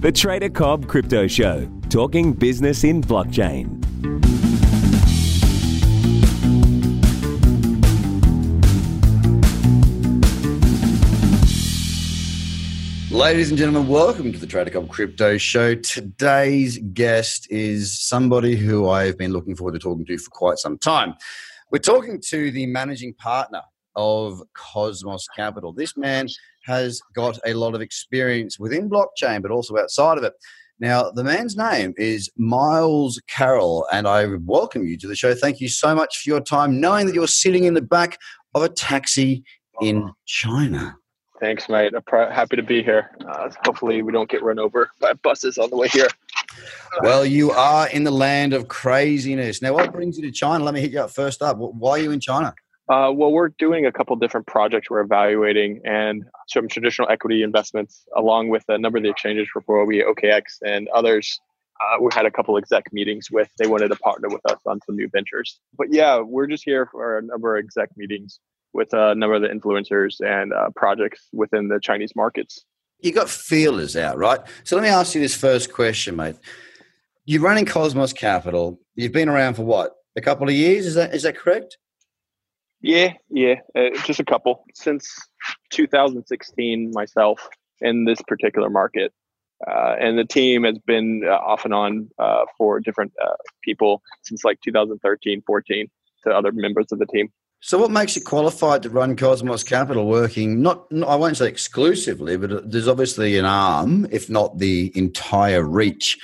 The Trader Cobb Crypto Show, talking business in blockchain. Ladies and gentlemen, welcome to the Trader Cobb Crypto Show. Today's guest is somebody who I have been looking forward to talking to for quite some time. We're talking to the managing partner of Cosmos Capital. This man has got a lot of experience within blockchain, but also outside of it. Now, the man's name is Miles Carroll, and I welcome you to the show. Thank you so much for your time, knowing that you're sitting in the back of a taxi in China. Thanks, mate. I'm pr- happy to be here. Uh, hopefully, we don't get run over by buses on the way here. Well, you are in the land of craziness. Now, what brings you to China? Let me hit you up first up. Why are you in China? Uh, well, we're doing a couple different projects we're evaluating and some traditional equity investments, along with a number of the exchanges for Huobi, OKX, and others. Uh, we had a couple exec meetings with. They wanted to partner with us on some new ventures. But yeah, we're just here for a number of exec meetings with a number of the influencers and uh, projects within the Chinese markets. You got feelers out, right? So let me ask you this first question, mate. You're running Cosmos Capital. You've been around for what? A couple of years? Is that is that correct? Yeah, yeah, uh, just a couple since 2016 myself in this particular market. Uh, and the team has been uh, off and on uh, for different uh, people since like 2013, 14 to other members of the team. So, what makes you qualified to run Cosmos Capital? Working not, I won't say exclusively, but there's obviously an arm, if not the entire reach.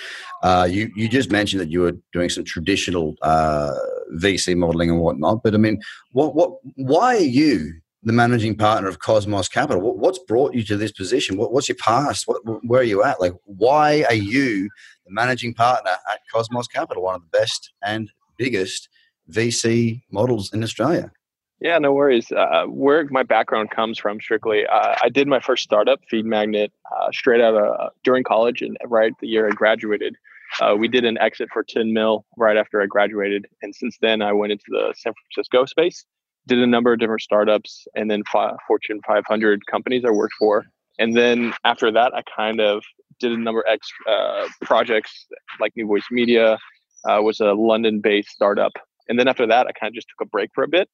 Uh, you you just mentioned that you were doing some traditional uh, VC modeling and whatnot, but I mean, what what why are you the managing partner of Cosmos Capital? What, what's brought you to this position? What, what's your past? What, where are you at? Like, why are you the managing partner at Cosmos Capital, one of the best and biggest VC models in Australia? Yeah, no worries. Uh, where my background comes from, strictly, uh, I did my first startup, Feed Magnet, uh, straight out of uh, during college, and right the year I graduated. Uh, we did an exit for 10 mil right after I graduated, and since then I went into the San Francisco space, did a number of different startups, and then Fortune 500 companies I worked for. And then after that, I kind of did a number of X uh, projects like New Voice Media, was a London-based startup, and then after that, I kind of just took a break for a bit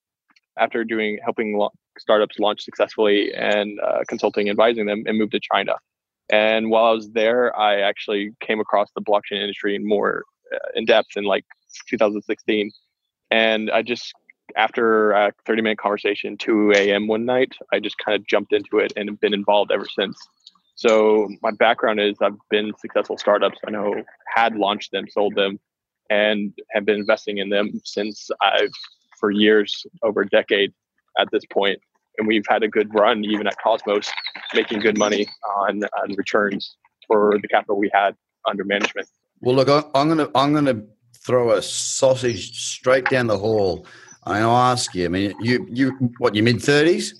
after doing helping lo- startups launch successfully and uh, consulting, advising them, and moved to China. And while I was there, I actually came across the blockchain industry in more uh, in depth in like 2016. And I just, after a 30 minute conversation, 2 a.m. one night, I just kind of jumped into it and have been involved ever since. So my background is I've been successful startups. I know had launched them, sold them, and have been investing in them since I've for years, over a decade at this point, and we've had a good run even at Cosmos, making good money on, on returns for the capital we had under management. Well, look, I'm gonna I'm gonna throw a sausage straight down the hall. I'll ask you. I mean, you you what? You mid thirties?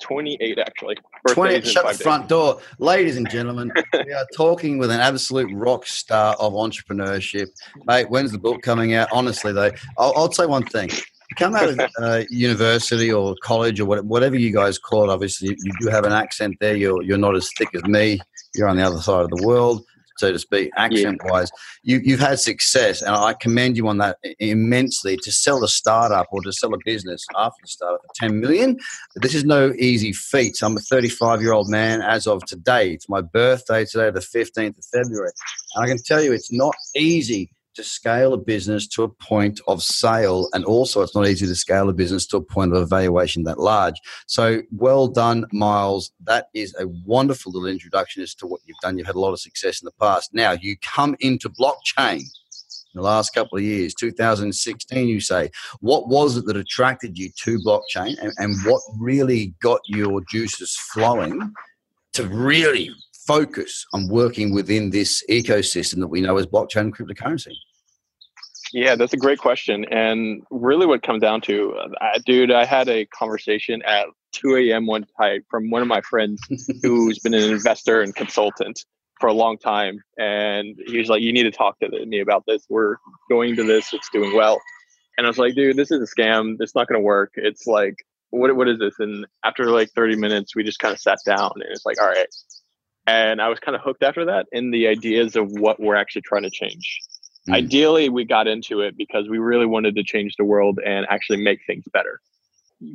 28 actually. 20, shut the front door. Ladies and gentlemen, we are talking with an absolute rock star of entrepreneurship. Mate, when's the book coming out? Honestly, though, I'll, I'll say one thing come out of uh, university or college or whatever you guys call it, obviously you do have an accent there. You're you're not as thick as me. You're on the other side of the world, so to speak, accent wise. You you've had success, and I commend you on that immensely. To sell a startup or to sell a business after the startup for ten million, this is no easy feat. I'm a 35 year old man as of today. It's my birthday today, the 15th of February, and I can tell you it's not easy to scale a business to a point of sale. And also, it's not easy to scale a business to a point of evaluation that large. So, well done, Miles. That is a wonderful little introduction as to what you've done. You've had a lot of success in the past. Now, you come into blockchain in the last couple of years 2016 you say what was it that attracted you to blockchain and, and what really got your juices flowing to really focus on working within this ecosystem that we know as blockchain and cryptocurrency? Yeah, that's a great question. And really, what comes down to, uh, dude, I had a conversation at 2 a.m. one night from one of my friends who's been an investor and consultant for a long time. And he was like, You need to talk to me about this. We're going to this, it's doing well. And I was like, Dude, this is a scam. It's not going to work. It's like, what, what is this? And after like 30 minutes, we just kind of sat down and it's like, All right, and I was kind of hooked after that in the ideas of what we're actually trying to change. Mm. Ideally, we got into it because we really wanted to change the world and actually make things better.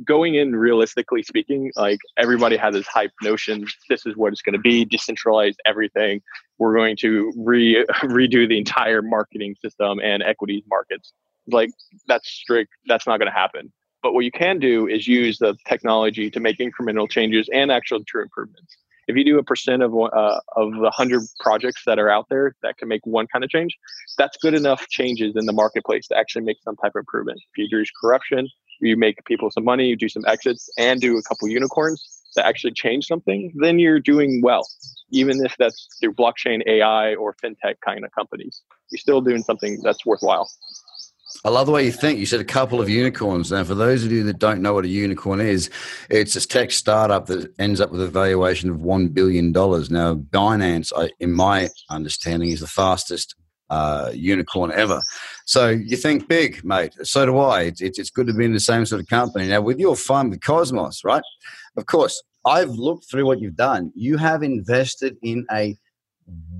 Going in realistically speaking, like everybody had this hype notion this is what it's going to be decentralize everything. We're going to re- redo the entire marketing system and equities markets. Like, that's strict, that's not going to happen. But what you can do is use the technology to make incremental changes and actual true improvements if you do a percent of uh, of the hundred projects that are out there that can make one kind of change, that's good enough changes in the marketplace to actually make some type of improvement. If you reduce corruption, you make people some money, you do some exits, and do a couple unicorns that actually change something, then you're doing well. Even if that's through blockchain, AI, or fintech kind of companies, you're still doing something that's worthwhile. I love the way you think. You said a couple of unicorns. Now, for those of you that don't know what a unicorn is, it's a tech startup that ends up with a valuation of $1 billion. Now, Binance, in my understanding, is the fastest uh, unicorn ever. So you think big, mate. So do I. It's, it's good to be in the same sort of company. Now, with your fund with Cosmos, right? Of course, I've looked through what you've done. You have invested in a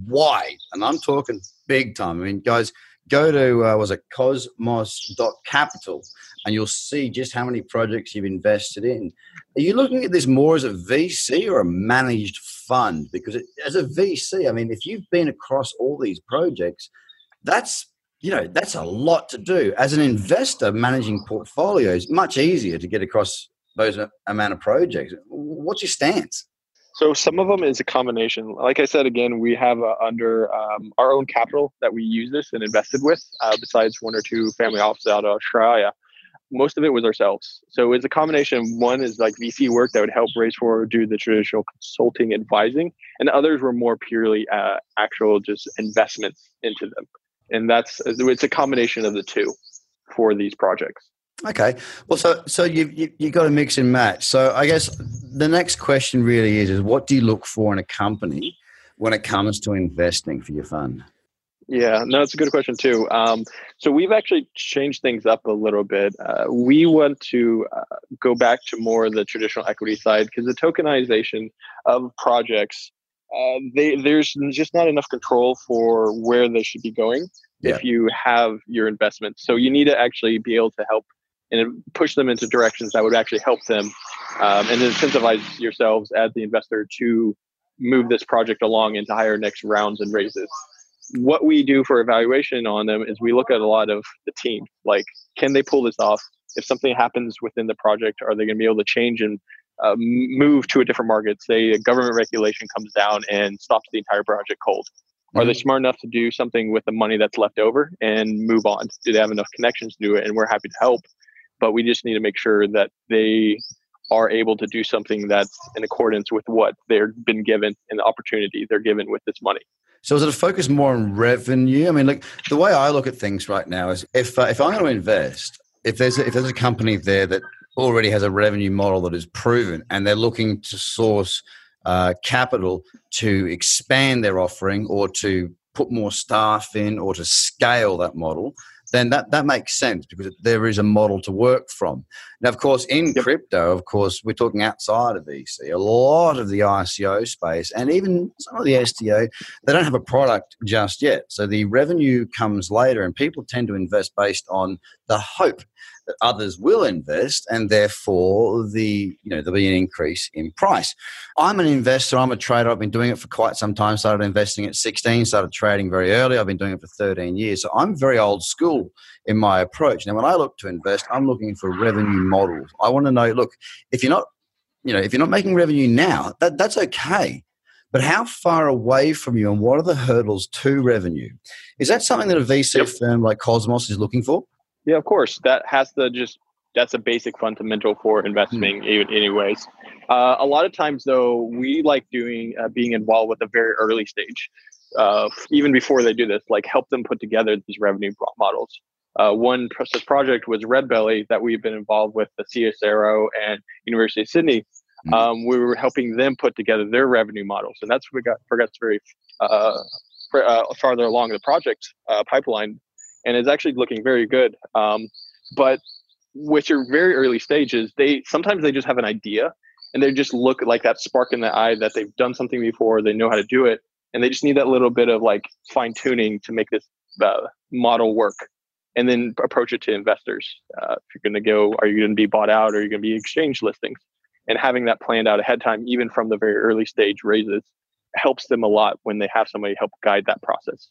wide, and I'm talking big time. I mean, guys, go to uh, was it cosmos.capital and you'll see just how many projects you've invested in. Are you looking at this more as a vc or a managed fund? Because it, as a vc i mean if you've been across all these projects that's you know that's a lot to do. As an investor managing portfolios much easier to get across those amount of projects. What's your stance so some of them is a combination. Like I said, again, we have uh, under um, our own capital that we use this and invested with, uh, besides one or two family offices out of Australia. Most of it was ourselves. So it's a combination. One is like VC work that would help raise for do the traditional consulting advising, and others were more purely uh, actual just investments into them. And that's it's a combination of the two for these projects. Okay. Well, so so you you you got to mix and match. So I guess the next question really is is what do you look for in a company when it comes to investing for your fund? Yeah, no, it's a good question too. Um, so we've actually changed things up a little bit. Uh, we want to uh, go back to more the traditional equity side because the tokenization of projects, uh, they, there's just not enough control for where they should be going yeah. if you have your investments. So you need to actually be able to help and push them into directions that would actually help them um, and incentivize yourselves as the investor to move this project along into higher next rounds and raises. What we do for evaluation on them is we look at a lot of the team. Like, can they pull this off? If something happens within the project, are they going to be able to change and uh, move to a different market? Say a government regulation comes down and stops the entire project cold. Are they mm-hmm. smart enough to do something with the money that's left over and move on? Do they have enough connections to do it? And we're happy to help but we just need to make sure that they are able to do something that's in accordance with what they've been given and the opportunity they're given with this money. So is it a focus more on revenue? I mean, like the way I look at things right now is if uh, if I'm going to invest, if there's a, if there's a company there that already has a revenue model that is proven and they're looking to source uh, capital to expand their offering or to put more staff in or to scale that model, then that, that makes sense because there is a model to work from. Now, of course, in yep. crypto, of course, we're talking outside of VC. A lot of the ICO space and even some of the STO, they don't have a product just yet. So the revenue comes later, and people tend to invest based on the hope that others will invest, and therefore the you know there'll be an increase in price. I'm an investor. I'm a trader. I've been doing it for quite some time. Started investing at 16. Started trading very early. I've been doing it for 13 years. So I'm very old school in my approach. Now, when I look to invest, I'm looking for revenue models. I want to know. Look, if you're not you know if you're not making revenue now, that, that's okay but how far away from you and what are the hurdles to revenue? Is that something that a VC yep. firm like Cosmos is looking for? Yeah, of course. That has to just that's a basic fundamental for investing mm. anyways uh, a lot of times though we like doing uh, being involved with a very early stage uh, even before they do this like help them put together these revenue models uh, one such project was red belly that we've been involved with the csiro and university of sydney mm. um, we were helping them put together their revenue models and that's what we got forgets very uh, uh, farther along the project pipeline and it's actually looking very good. Um, but with your very early stages, they sometimes they just have an idea and they just look like that spark in the eye that they've done something before, they know how to do it, and they just need that little bit of like fine tuning to make this uh, model work, and then approach it to investors. Uh, if you're going to go, are you going to be bought out, or are you going to be exchange listings? And having that planned out ahead of time, even from the very early stage raises, helps them a lot when they have somebody help guide that process.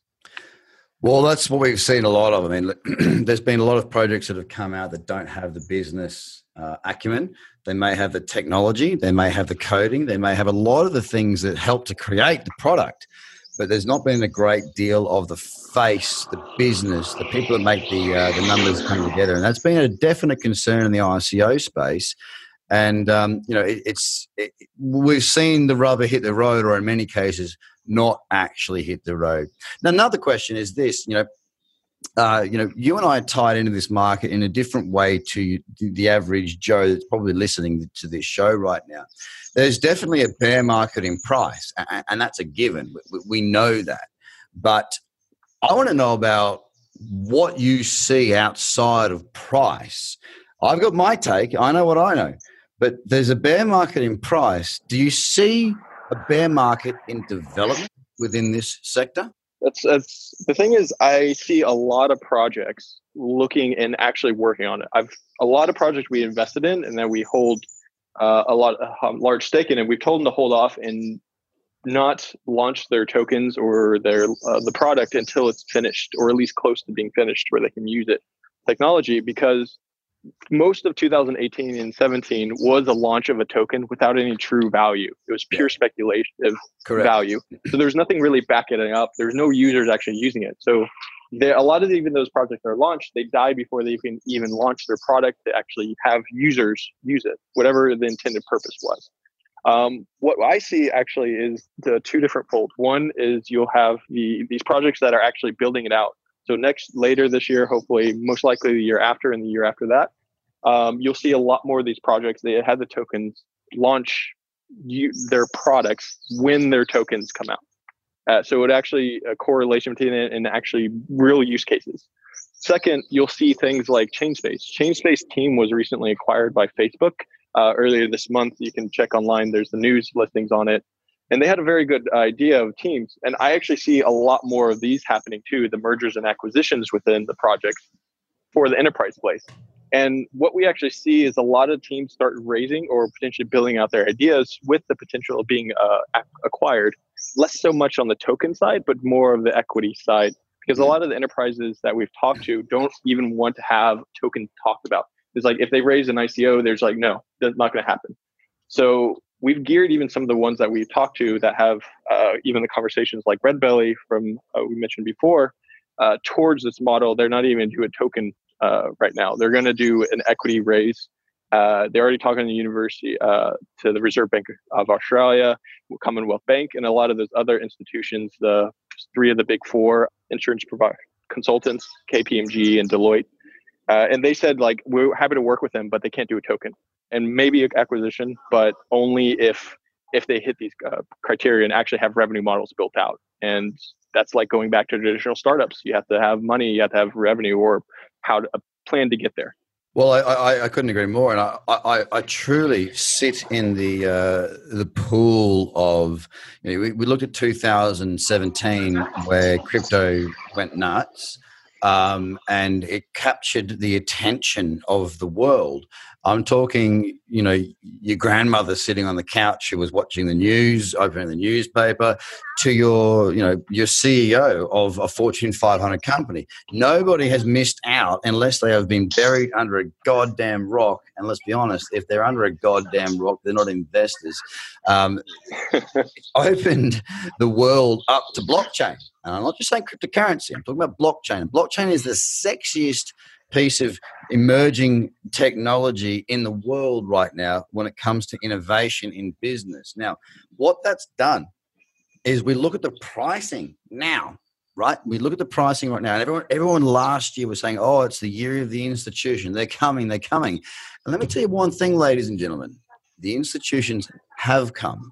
Well, that's what we've seen a lot of. I mean, there's been a lot of projects that have come out that don't have the business uh, acumen. They may have the technology, they may have the coding, they may have a lot of the things that help to create the product, but there's not been a great deal of the face, the business, the people that make the uh, the numbers come together, and that's been a definite concern in the ICO space. And um, you know, it, it's it, we've seen the rubber hit the road, or in many cases, not actually hit the road. Now, another question is this: you know, uh, you know, you and I are tied into this market in a different way to the average Joe that's probably listening to this show right now. There's definitely a bear market in price, and that's a given. We know that. But I want to know about what you see outside of price. I've got my take. I know what I know. But there's a bear market in price. Do you see a bear market in development within this sector? That's, that's the thing is I see a lot of projects looking and actually working on it. I've a lot of projects we invested in and then we hold uh, a lot a large stake in and We've told them to hold off and not launch their tokens or their uh, the product until it's finished or at least close to being finished where they can use it technology because most of 2018 and 17 was a launch of a token without any true value. It was pure speculative Correct. value. So there's nothing really backing it up. There's no users actually using it. So there, a lot of even those projects that are launched, they die before they can even launch their product to actually have users use it, whatever the intended purpose was. Um, what I see actually is the two different folds. One is you'll have the these projects that are actually building it out so next later this year, hopefully, most likely the year after and the year after that, um, you'll see a lot more of these projects. They had the tokens launch you, their products when their tokens come out. Uh, so it actually a correlation between it and actually real use cases. Second, you'll see things like ChainSpace. ChainSpace team was recently acquired by Facebook uh, earlier this month. You can check online. There's the news listings on it and they had a very good idea of teams. And i actually see a lot more of these happening too the mergers and acquisitions within the projects for the enterprise place. And what we actually see is a lot of teams start raising or potentially building out their ideas with the potential of being uh, acquired. Less so much on the token side but more of the equity side. Because a lot of the enterprises that we've talked to don't even want to have tokens talked about. It's like if they raise an ico there's like no that's not going to happen. So we've geared even some of the ones that we've talked to that have uh, even the conversations like Red Belly from uh, we mentioned before uh, towards this model. They're not even do a token uh, right now. They're going to do an equity raise. Uh, they're already talking to the university, uh, to the Reserve Bank of Australia, Commonwealth Bank, and a lot of those other institutions. The three of the big four insurance provider consultants, KPMG and Deloitte. and they said like we're happy to work with them, but they can't do a token and maybe acquisition, but only if if they hit these uh, criteria and actually have revenue models built out. And that's like going back to traditional startups. You have to have money, you have to have revenue, or how to plan to get there. Well, I, I, I couldn't agree more, and I, I, I truly sit in the uh, the pool of. You know, we, we looked at 2017 where crypto went nuts, um, and it captured the attention of the world. I'm talking, you know, your grandmother sitting on the couch who was watching the news, opening the newspaper, to your, you know, your CEO of a Fortune 500 company. Nobody has missed out unless they have been buried under a goddamn rock. And let's be honest, if they're under a goddamn rock, they're not investors. Um, opened the world up to blockchain. And I'm not just saying cryptocurrency. I'm talking about blockchain. Blockchain is the sexiest piece of emerging technology in the world right now when it comes to innovation in business. Now, what that's done is we look at the pricing now, right? We look at the pricing right now, and everyone, everyone last year was saying, "Oh, it's the year of the institution. They're coming. They're coming." And let me tell you one thing, ladies and gentlemen: the institutions have come.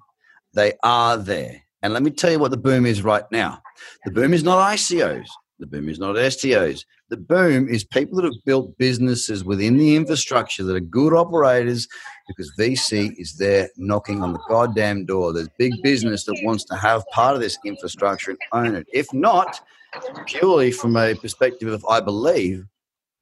They are there. And let me tell you what the boom is right now. The boom is not ICOs. The boom is not STOs. The boom is people that have built businesses within the infrastructure that are good operators because VC is there knocking on the goddamn door. There's big business that wants to have part of this infrastructure and own it. If not, purely from a perspective of I believe,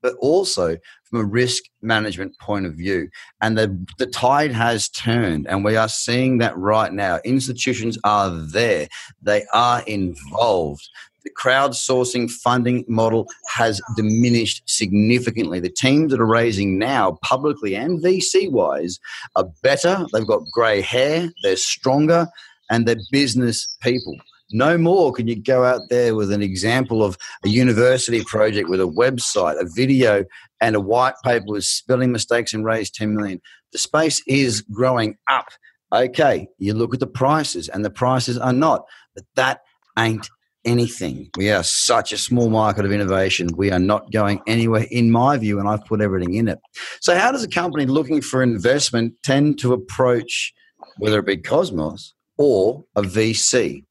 but also from a risk management point of view. And the, the tide has turned, and we are seeing that right now. Institutions are there, they are involved. The crowdsourcing funding model has diminished significantly. The teams that are raising now, publicly and VC wise, are better. They've got grey hair, they're stronger, and they're business people. No more can you go out there with an example of a university project with a website, a video, and a white paper with spelling mistakes and raise 10 million. The space is growing up. Okay, you look at the prices, and the prices are not, but that ain't anything. We are such a small market of innovation. We are not going anywhere, in my view, and I've put everything in it. So, how does a company looking for investment tend to approach, whether it be Cosmos or a VC?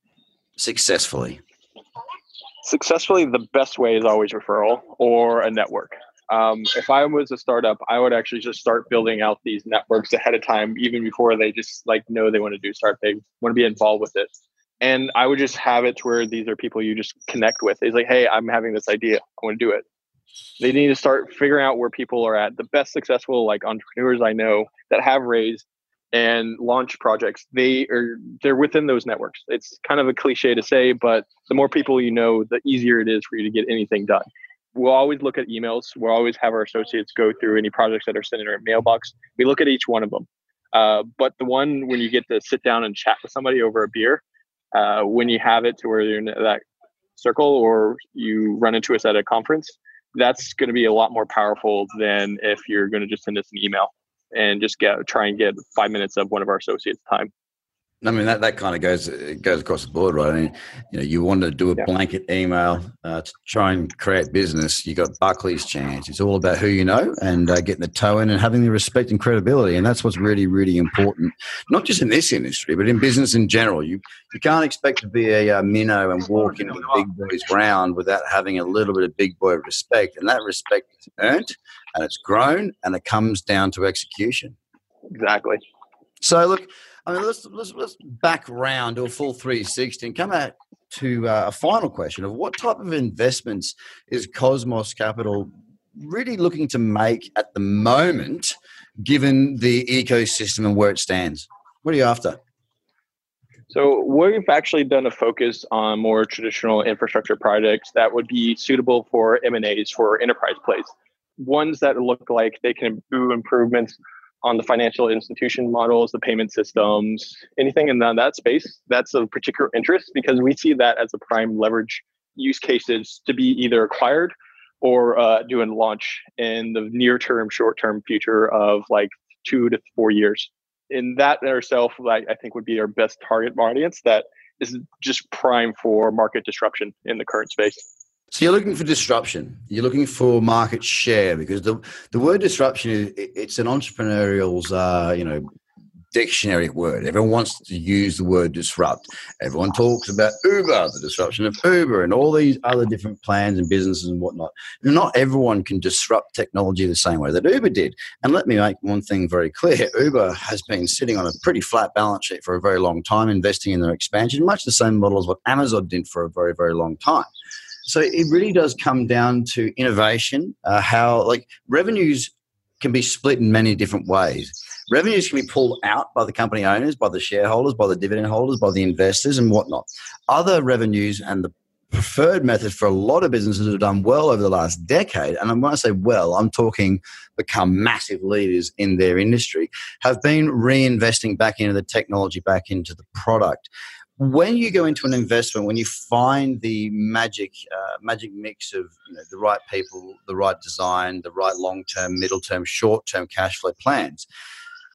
successfully? Successfully, the best way is always referral or a network. Um, if I was a startup, I would actually just start building out these networks ahead of time, even before they just like know they want to do start. They want to be involved with it, and I would just have it to where these are people you just connect with. It's like, hey, I'm having this idea, I want to do it. They need to start figuring out where people are at. The best successful like entrepreneurs I know that have raised and launch projects they are they're within those networks it's kind of a cliche to say but the more people you know the easier it is for you to get anything done we'll always look at emails we'll always have our associates go through any projects that are sent in our mailbox we look at each one of them uh, but the one when you get to sit down and chat with somebody over a beer uh, when you have it to where you're in that circle or you run into us at a conference that's going to be a lot more powerful than if you're going to just send us an email and just get try and get five minutes of one of our associates' time. I mean that, that kind of goes goes across the board, right? I mean, you know, you want to do a yeah. blanket email uh, to try and create business. You got Buckley's chance. It's all about who you know and uh, getting the toe in and having the respect and credibility, and that's what's really really important. Not just in this industry, but in business in general. You you can't expect to be a uh, minnow and walk into the big boys' ground without having a little bit of big boy respect, and that respect is earned and it's grown, and it comes down to execution. Exactly. So look I mean, let's let's let's back round to a full 360 and come out to uh, a final question of what type of investments is Cosmos Capital really looking to make at the moment, given the ecosystem and where it stands? What are you after? So we've actually done a focus on more traditional infrastructure projects that would be suitable for M and A's for enterprise plays. Ones that look like they can do improvements on the financial institution models, the payment systems, anything in that, space, that's of particular interest because we see that as a prime leverage use cases to be either acquired or uh, doing launch in the near term, short term future of like two to four years. In that itself, like, I think would be our best target audience that is just prime for market disruption in the current space. So you're looking for disruption. You're looking for market share because the the word disruption is it's an entrepreneurial's uh, you know dictionary word. Everyone wants to use the word disrupt. Everyone talks about Uber, the disruption of Uber, and all these other different plans and businesses and whatnot. Not everyone can disrupt technology the same way that Uber did. And let me make one thing very clear Uber has been sitting on a pretty flat balance sheet for a very long time, investing in their expansion, much the same model as what Amazon did for a very, very long time. So it really does come down to innovation, uh, how like revenues can be split in many different ways. Revenues can be pulled out by the company owners, by the shareholders, by the dividend holders, by the investors, and whatnot. Other revenues and the preferred method for a lot of businesses that have done well over the last decade, and when I say well, I'm talking become massive leaders in their industry, have been reinvesting back into the technology, back into the product when you go into an investment, when you find the magic uh, magic mix of you know, the right people, the right design, the right long term, middle term, short term cash flow plans,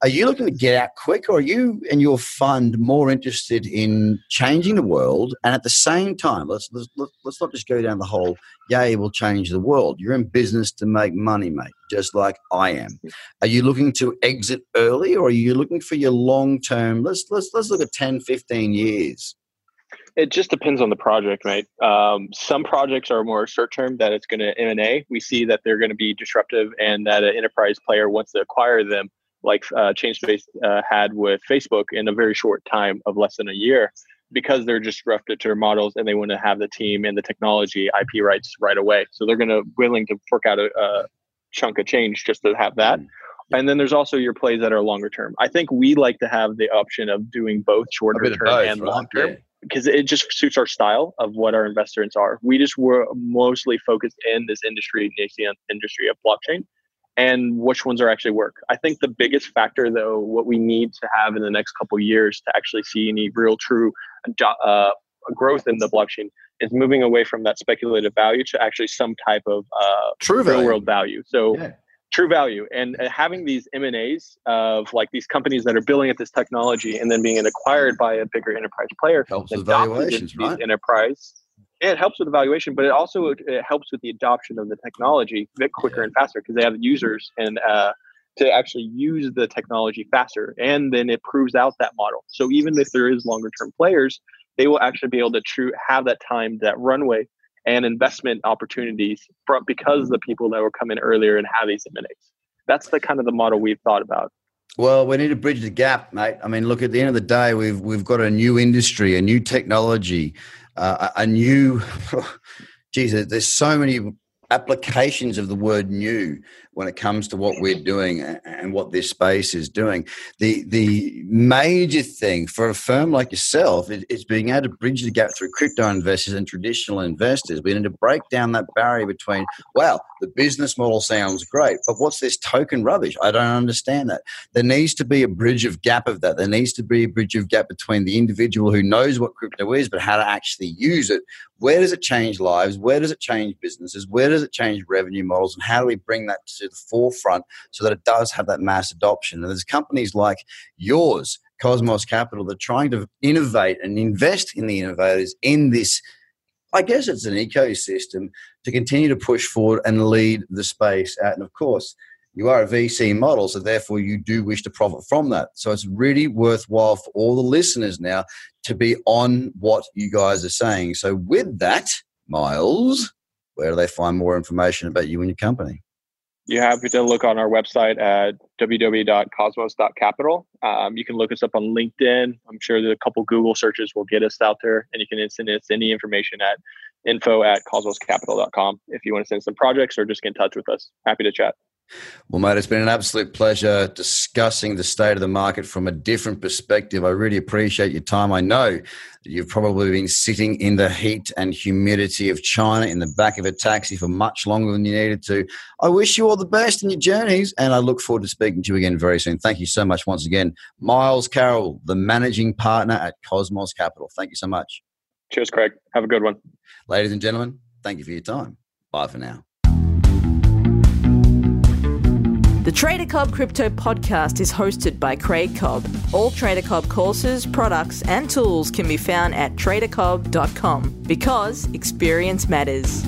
are you looking to get out quick, or are you and your fund more interested in changing the world? And at the same time, let's let's let's not just go down the whole. Yay, we'll change the world. You're in business to make money, mate, just like I am. Are you looking to exit early, or are you looking for your long term? Let's let's let's look at 10, 15 years. It just depends on the project, mate. Um, some projects are more short term that it's going to M and A. We see that they're going to be disruptive and that an enterprise player wants to acquire them like uh, ChainSpace uh, had with Facebook in a very short time of less than a year because they're disrupted to their models and they want to have the team and the technology IP rights right away. So they're going to willing to fork out a, a, chunk of change just to have that. Mm-hmm. And then there's also your plays that are longer term. I think we like to have the option of doing both shorter term both, and long term. Yeah because it just suits our style of what our investors are. We just were mostly focused in this industry, the industry of blockchain, and which ones are actually work. I think the biggest factor, though, what we need to have in the next couple years to actually see any real, true uh, growth in the blockchain is moving away from that speculative value to actually some type of uh, true real world value. So. Yeah true value and, and having these m&as of like these companies that are building at this technology and then being acquired by a bigger enterprise player helps with valuations right enterprise it helps with evaluation, but it also it helps with the adoption of the technology a bit quicker yeah. and faster because they have users and uh, to actually use the technology faster and then it proves out that model so even if there is longer term players they will actually be able to true have that time that runway and investment opportunities from because the people that were coming earlier and have these M&As. That's the kind of the model we've thought about. Well, we need to bridge the gap, mate. I mean, look at the end of the day, we've we've got a new industry, a new technology, uh, a new. geez, there's so many applications of the word new when it comes to what we're doing and what this space is doing. The the major thing for a firm like yourself is, is, being able to bridge the gap through crypto investors and traditional investors. We need to break down that barrier between, well, the business model sounds great, but what's this token rubbish? I don't understand that. There needs to be a bridge of gap of that. There needs to be a bridge of gap between the individual who knows what crypto is, but how to actually use it. Where does it change lives? Where does it change businesses? Where does it change revenue models? And how do we bring that to the forefront so that it does have that mass adoption? And there's companies like yours, Cosmos Capital, that are trying to innovate and invest in the innovators in this I guess it's an ecosystem to continue to push forward and lead the space out. And of course, you are a VC model, so therefore you do wish to profit from that. So it's really worthwhile for all the listeners now to be on what you guys are saying. So with that, Miles, where do they find more information about you and your company? you have to look on our website at www.cosmos.capital. Um, you can look us up on LinkedIn. I'm sure that a couple Google searches will get us out there, and you can send us any information at info at cosmoscapital.com if you want to send some projects or just get in touch with us. Happy to chat. Well, mate, it's been an absolute pleasure discussing the state of the market from a different perspective. I really appreciate your time. I know that you've probably been sitting in the heat and humidity of China in the back of a taxi for much longer than you needed to. I wish you all the best in your journeys, and I look forward to speaking to you again very soon. Thank you so much once again. Miles Carroll, the managing partner at Cosmos Capital. Thank you so much. Cheers, Craig. Have a good one. Ladies and gentlemen, thank you for your time. Bye for now. The Trader Cobb Crypto Podcast is hosted by Craig Cobb. All Trader Cobb courses, products, and tools can be found at tradercobb.com because experience matters.